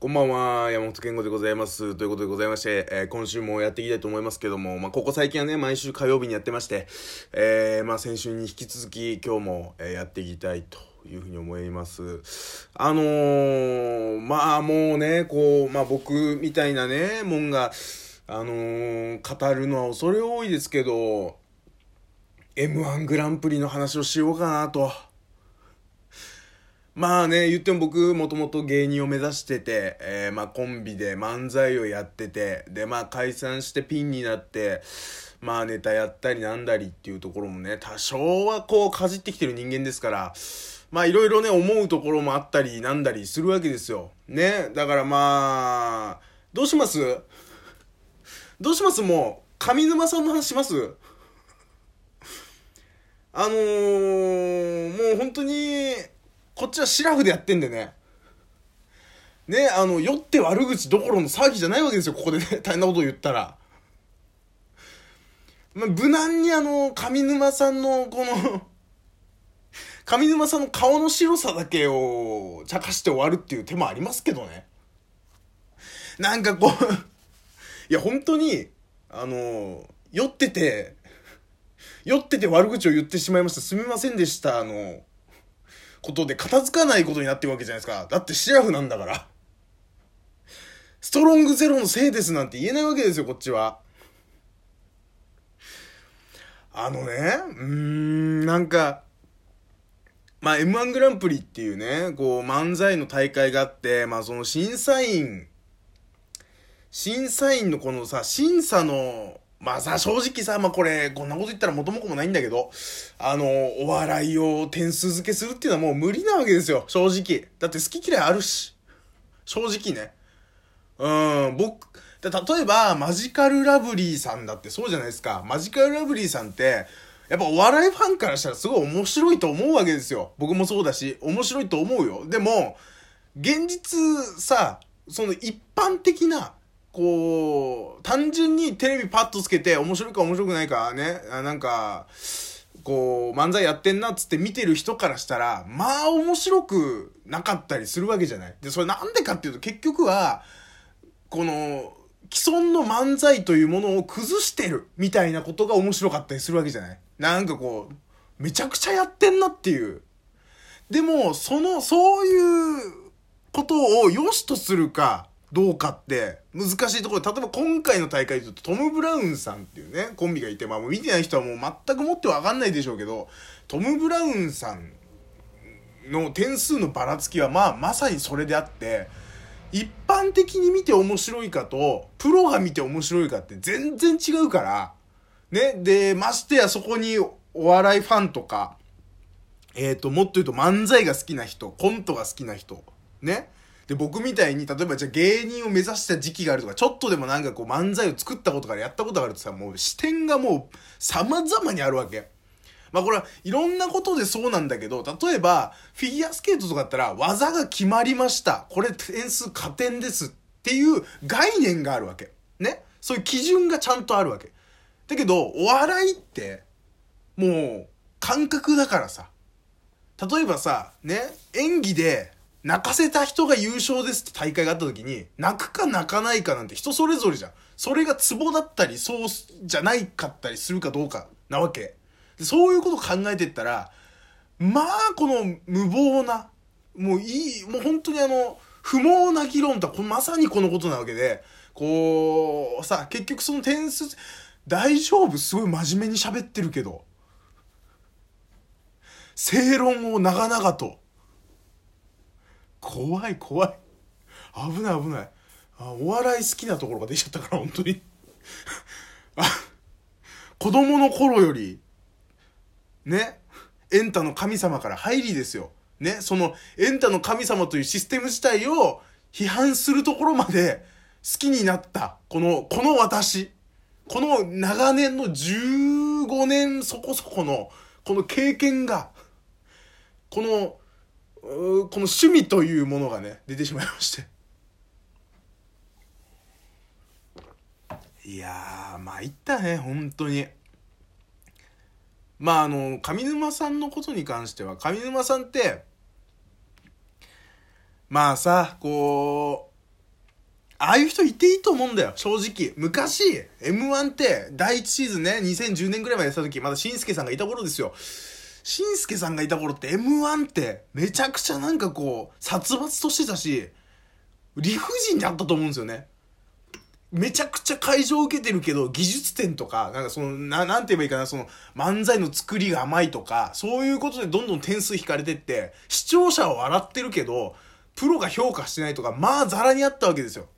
こんばんは、山本健吾でございます。ということでございまして、えー今週もやっていきたいと思いますけども、まあ、ここ最近はね、毎週火曜日にやってまして、えーまあ、先週に引き続き今日も、えーやっていきたいというふうに思います。あのー、まあ、もうね、こう、まあ、僕みたいなね、もんが、あのー語るのは恐れ多いですけど、M1 グランプリの話をしようかなと。まあね、言っても僕、もともと芸人を目指してて、えーまあコンビで漫才をやってて、でまあ解散してピンになって、まあネタやったりなんだりっていうところもね、多少はこうかじってきてる人間ですから、まあいろいろね、思うところもあったりなんだりするわけですよ。ね、だからまあ、どうします？どうします？もう、上沼さんの話します？あのー、もう本当に、こっちはシラフでやってんでね。ね、あの、酔って悪口どころの騒ぎじゃないわけですよ、ここでね。大変なことを言ったら。まあ、無難にあの、上沼さんの、この、上沼さんの顔の白さだけを茶化して終わるっていう手もありますけどね。なんかこう、いや、本当に、あの、酔ってて、酔ってて悪口を言ってしまいました。すみませんでした。あの、ことで片付かないことになってるわけじゃないですか。だってシラフなんだから。ストロングゼロのせいですなんて言えないわけですよ、こっちは。あのね、うーん、なんか、まあ、M1 グランプリっていうね、こう、漫才の大会があって、まあ、その審査員、審査員のこのさ、審査の、まあさ、正直さ、まあこれ、こんなこと言ったら元も子もないんだけど、あの、お笑いを点数付けするっていうのはもう無理なわけですよ、正直。だって好き嫌いあるし。正直ね。うん、僕、で例えば、マジカルラブリーさんだってそうじゃないですか。マジカルラブリーさんって、やっぱお笑いファンからしたらすごい面白いと思うわけですよ。僕もそうだし、面白いと思うよ。でも、現実さ、その一般的な、こう、単純にテレビパッとつけて面白いか面白くないかね、あなんか、こう、漫才やってんなっつって見てる人からしたら、まあ面白くなかったりするわけじゃない。で、それなんでかっていうと結局は、この、既存の漫才というものを崩してるみたいなことが面白かったりするわけじゃないなんかこう、めちゃくちゃやってんなっていう。でも、その、そういうことを良しとするかどうかって難しいところ、例えば今回の大会で言うとトム・ブラウンさんっていうね、コンビがいて、まあもう見てない人はもう全くもってわかんないでしょうけど、トム・ブラウンさんの点数のばらつきはまあまさにそれであって、一般的に見て面白いかと、プロが見て面白いかって全然違うから、ね、で、ましてやそこにお笑いファンとか、えっ、と、もっと言うと漫才が好きな人、コントが好きな人、ね。で、僕みたいに、例えばじゃあ芸人を目指した時期があるとか、ちょっとでもなんかこう漫才を作ったことからやったことがあるとさ、もう視点がもう様々にあるわけ。まあこれはいろんなことでそうなんだけど、例えば、フィギュアスケートとかだったら、技が決まりました。これ点数加点ですっていう概念があるわけ。ね？そういう基準がちゃんとあるわけ。だけど、お笑いって、もう、感覚だからさ。例えばさ、ね、演技で泣かせた人が優勝ですって大会があった時に、泣くか泣かないかなんて人それぞれじゃん。それがツボだったり、そうじゃないかったりするかどうかなわけ。そういうこと考えてったら、まあ、この無謀な、もういい、もう本当にあの、不毛な議論とはまさにこのことなわけで、こう、さ、結局その点数、大丈夫？すごい真面目に喋ってるけど。正論を長々と。怖い怖い。危ない危ない。あお笑い好きなところが出ちゃったから、本当に。あ、子供の頃より、ね、エンタの神様から入りですよ。ね、そのエンタの神様というシステム自体を批判するところまで好きになった、この、この私。この長年の15年そこそこの、この経験が、この、この趣味というものがね、出てしまいまして。いやー、参ったね、本当に。まあ、あの、上沼さんのことに関しては、上沼さんって、まあさ、こうああいう人いていいと思うんだよ、正直。昔、M1 って第1シーズンね、2010年ぐらいまでやった時、まだしんすけさんがいた頃ですよ。しんすけさんがいた頃って M1 ってめちゃくちゃなんかこう、殺伐としてたし、理不尽だったと思うんですよね。めちゃくちゃ会場を受けてるけど、技術点とか、なんかその、な、なんて言えばいいかな、その、漫才の作りが甘いとか、そういうことでどんどん点数引かれてって、視聴者は笑ってるけど、プロが評価してないとか、まあザラにあったわけですよ。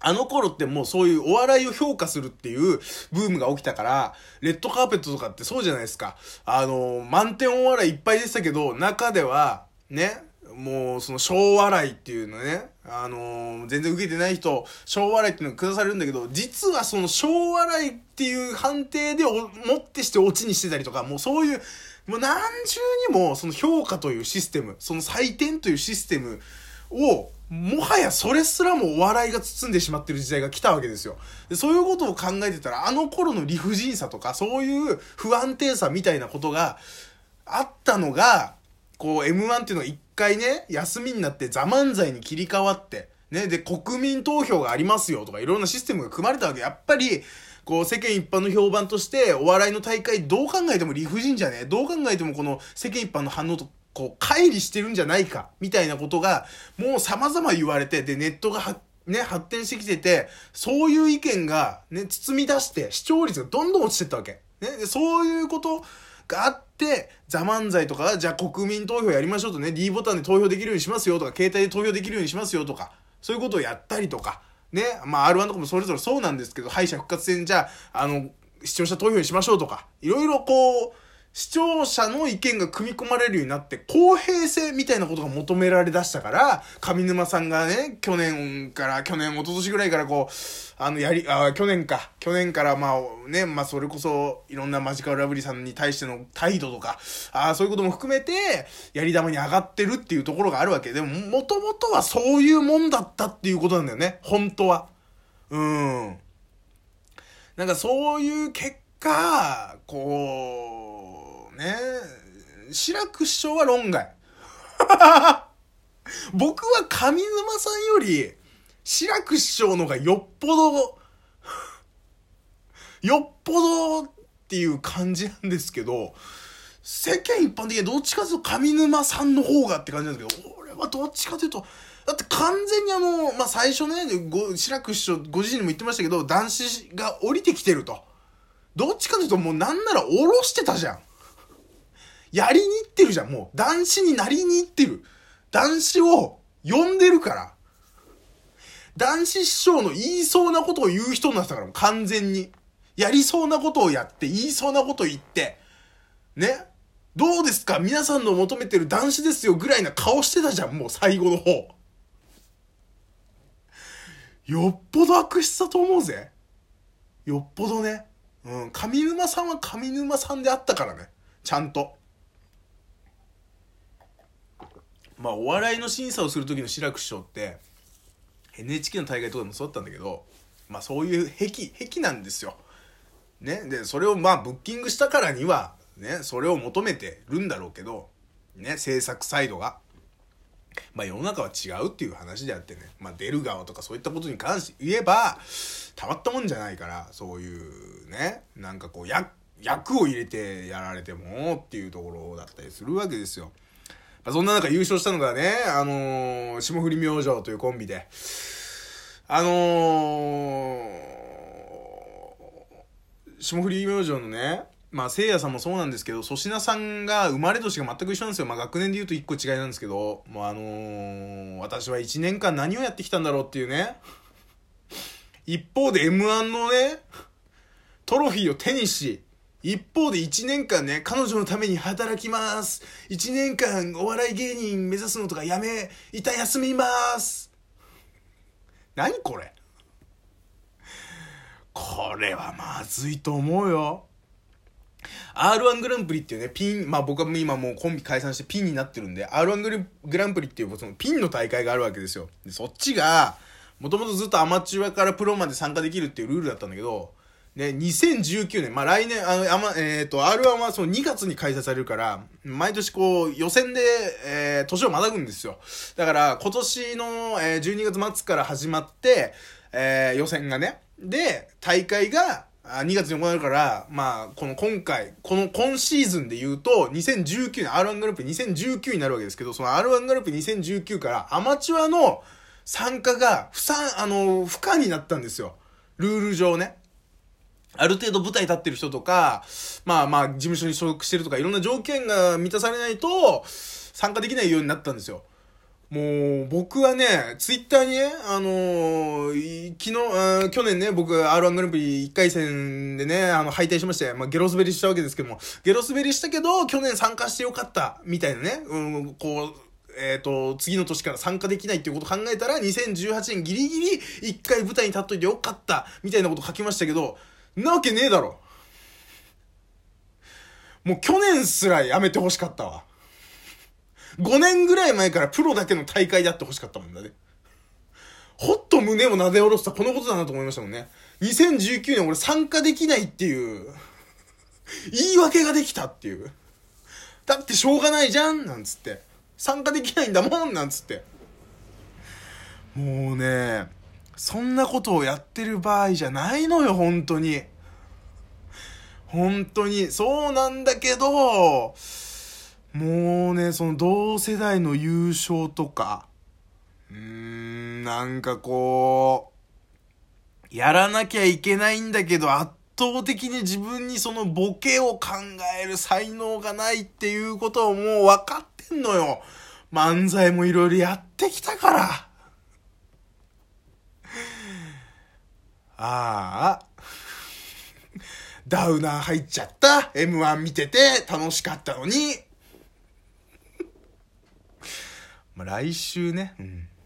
あの頃ってもうそういうお笑いを評価するっていうブームが起きたから、レッドカーペットとかってそうじゃないですか。あの、満点お笑いいっぱいでしたけど、中では、ね、もうその小笑いっていうのね、あの、全然受けてない人、小笑いっていうのが下されるんだけど、実はその小笑いっていう判定でもってしてオチにしてたりとか、もうそういう、もう何重にもその評価というシステム、その採点というシステムを、もはやそれすらもお笑いが包んでしまってる時代が来たわけですよ。でそういうことを考えてたら、あの頃の理不尽さとか、そういう不安定さみたいなことがあったのが、こう M1 っていうのが一回ね、休みになってザ漫才に切り替わって、ね、で、国民投票がありますよとかいろんなシステムが組まれたわけ。やっぱり、こう世間一般の評判としてお笑いの大会どう考えても理不尽じゃねどう考えてもこの世間一般の反応とこう、乖離してるんじゃないか、みたいなことが、もう様々言われて、で、ネットが、ね、発展してきてて、そういう意見が、ね、包み出して、視聴率がどんどん落ちてったわけ。ね、で、そういうことがあって、ザ漫才とか、じゃあ国民投票やりましょうとね、D ボタンで投票できるようにしますよとか、携帯で投票できるようにしますよとか、そういうことをやったりとか、ね、まあ R1 とかもそれぞれそうなんですけど、敗者復活戦じゃあ、あの、視聴者投票にしましょうとか、いろいろこう、視聴者の意見が組み込まれるようになって、公平性みたいなことが求められだしたから、上沼さんがね、去年から、去年、一昨年ぐらいからこう、あの、やり、あ、去年か。去年からまあね、まあそれこそ、いろんなマジカルラブリーさんに対しての態度とか、あそういうことも含めて、やり玉に上がってるっていうところがあるわけでも、もともとはそういうもんだったっていうことなんだよね。本当は。うん。なんかそういう結果、こう、ね。志らく師匠は論外。僕は上沼さんより、志らく師匠のがよっぽど、よっぽどっていう感じなんですけど、世間一般的にどっちかというと上沼さんの方がって感じなんですけど、俺はどっちかというと、だって完全にあの、まあ、最初ね、ご、志らく師匠ご自身にも言ってましたけど、男子が降りてきてると。どっちかというともうなんなら下ろしてたじゃん。やりに行ってるじゃん、もう。男子になりに行ってる。男子を呼んでるから。男子師匠の言いそうなことを言う人になってたから、完全に。やりそうなことをやって、言いそうなことを言って。ね？どうですか？皆さんの求めてる男子ですよぐらいな顔してたじゃん、もう最後の方。よっぽど悪質だと思うぜ。よっぽどね。うん。上沼さんは上沼さんであったからね。ちゃんと。まあお笑いの審査をする時の志らく師匠って NHK の大会とかでもそうだったんだけどまあそういう癖癖なんですよ。ね、でそれをまあブッキングしたからにはねそれを求めてるんだろうけどね制作サイドが。まあ世の中は違うっていう話であってね、まあ出る側とかそういったことに関して言えば、たまったもんじゃないから、そういうね、なんかこう役、役を入れてやられてもっていうところだったりするわけですよ。そんな中優勝したのがね、あのー、霜降り明星というコンビで、あのー、霜降り明星のね、まあ、せいやさんもそうなんですけど、粗品さんが生まれ年が全く一緒なんですよ。まあ、学年で言うと1個違いなんですけど、もうあのー、私は1年間何をやってきたんだろうっていうね。一方で M1 のね、トロフィーを手にし、一方で1年間ね、彼女のために働きます。1年間お笑い芸人目指すのとかやめ、一旦休みます。何これこれはまずいと思うよ。R1 グランプリっていうね、ピン、まあ僕は今もうコンビ解散してピンになってるんで、R1 グランプリっていうそのピンの大会があるわけですよ。でそっちが、もともとずっとアマチュアからプロまで参加できるっていうルールだったんだけど、ね、2019年、まあ、来年、あの、あま、えっ、ー、と、R1 はその2月に開催されるから、毎年こう、予選で、えー、年をまたぐんですよ。だから、今年の、えー、12月末から始まって、えー、予選がね。で、大会が、2月に行われるから、まあ、この今回、この今シーズンで言うと、2019年、R1 グループ2019になるわけですけど、その R1 グループ2019からアマチュアの参加が不参、あの、不可になったんですよ。ルール上ね。ある程度舞台立ってる人とか、まあまあ、事務所に所属してるとか、いろんな条件が満たされないと、参加できないようになったんですよ。もう、僕はね、ツイッターにね、あのー、昨日、去年ね、僕、R1 グループリ1回戦でね、あの、敗退しまして、まあ、ゲロ滑りしたわけですけども、ゲロ滑りしたけど、去年参加してよかった、みたいなね、うん、こう、えっ、ー、と、次の年から参加できないっていうことを考えたら、2018年ギリギリ1回舞台に立っといてよかった、みたいなこと書きましたけど、なわけねえだろ。もう去年すらやめてほしかったわ。5年ぐらい前からプロだけの大会であってほしかったもんだね。ほっと胸を撫で下ろしたこのことだなと思いましたもんね。2019年俺参加できないっていう、言い訳ができたっていう。だってしょうがないじゃんなんつって。参加できないんだもんなんつって。もうね、そんなことをやってる場合じゃないのよ、本当に。本当に。そうなんだけど、もうね、その同世代の優勝とか、うーん、なんかこう、やらなきゃいけないんだけど、圧倒的に自分にそのボケを考える才能がないっていうことをもう分かってんのよ。漫才もいろいろやってきたから。ああ。ダウナー入っちゃった。M1 見てて楽しかったのに。まあ、来週ね、うん、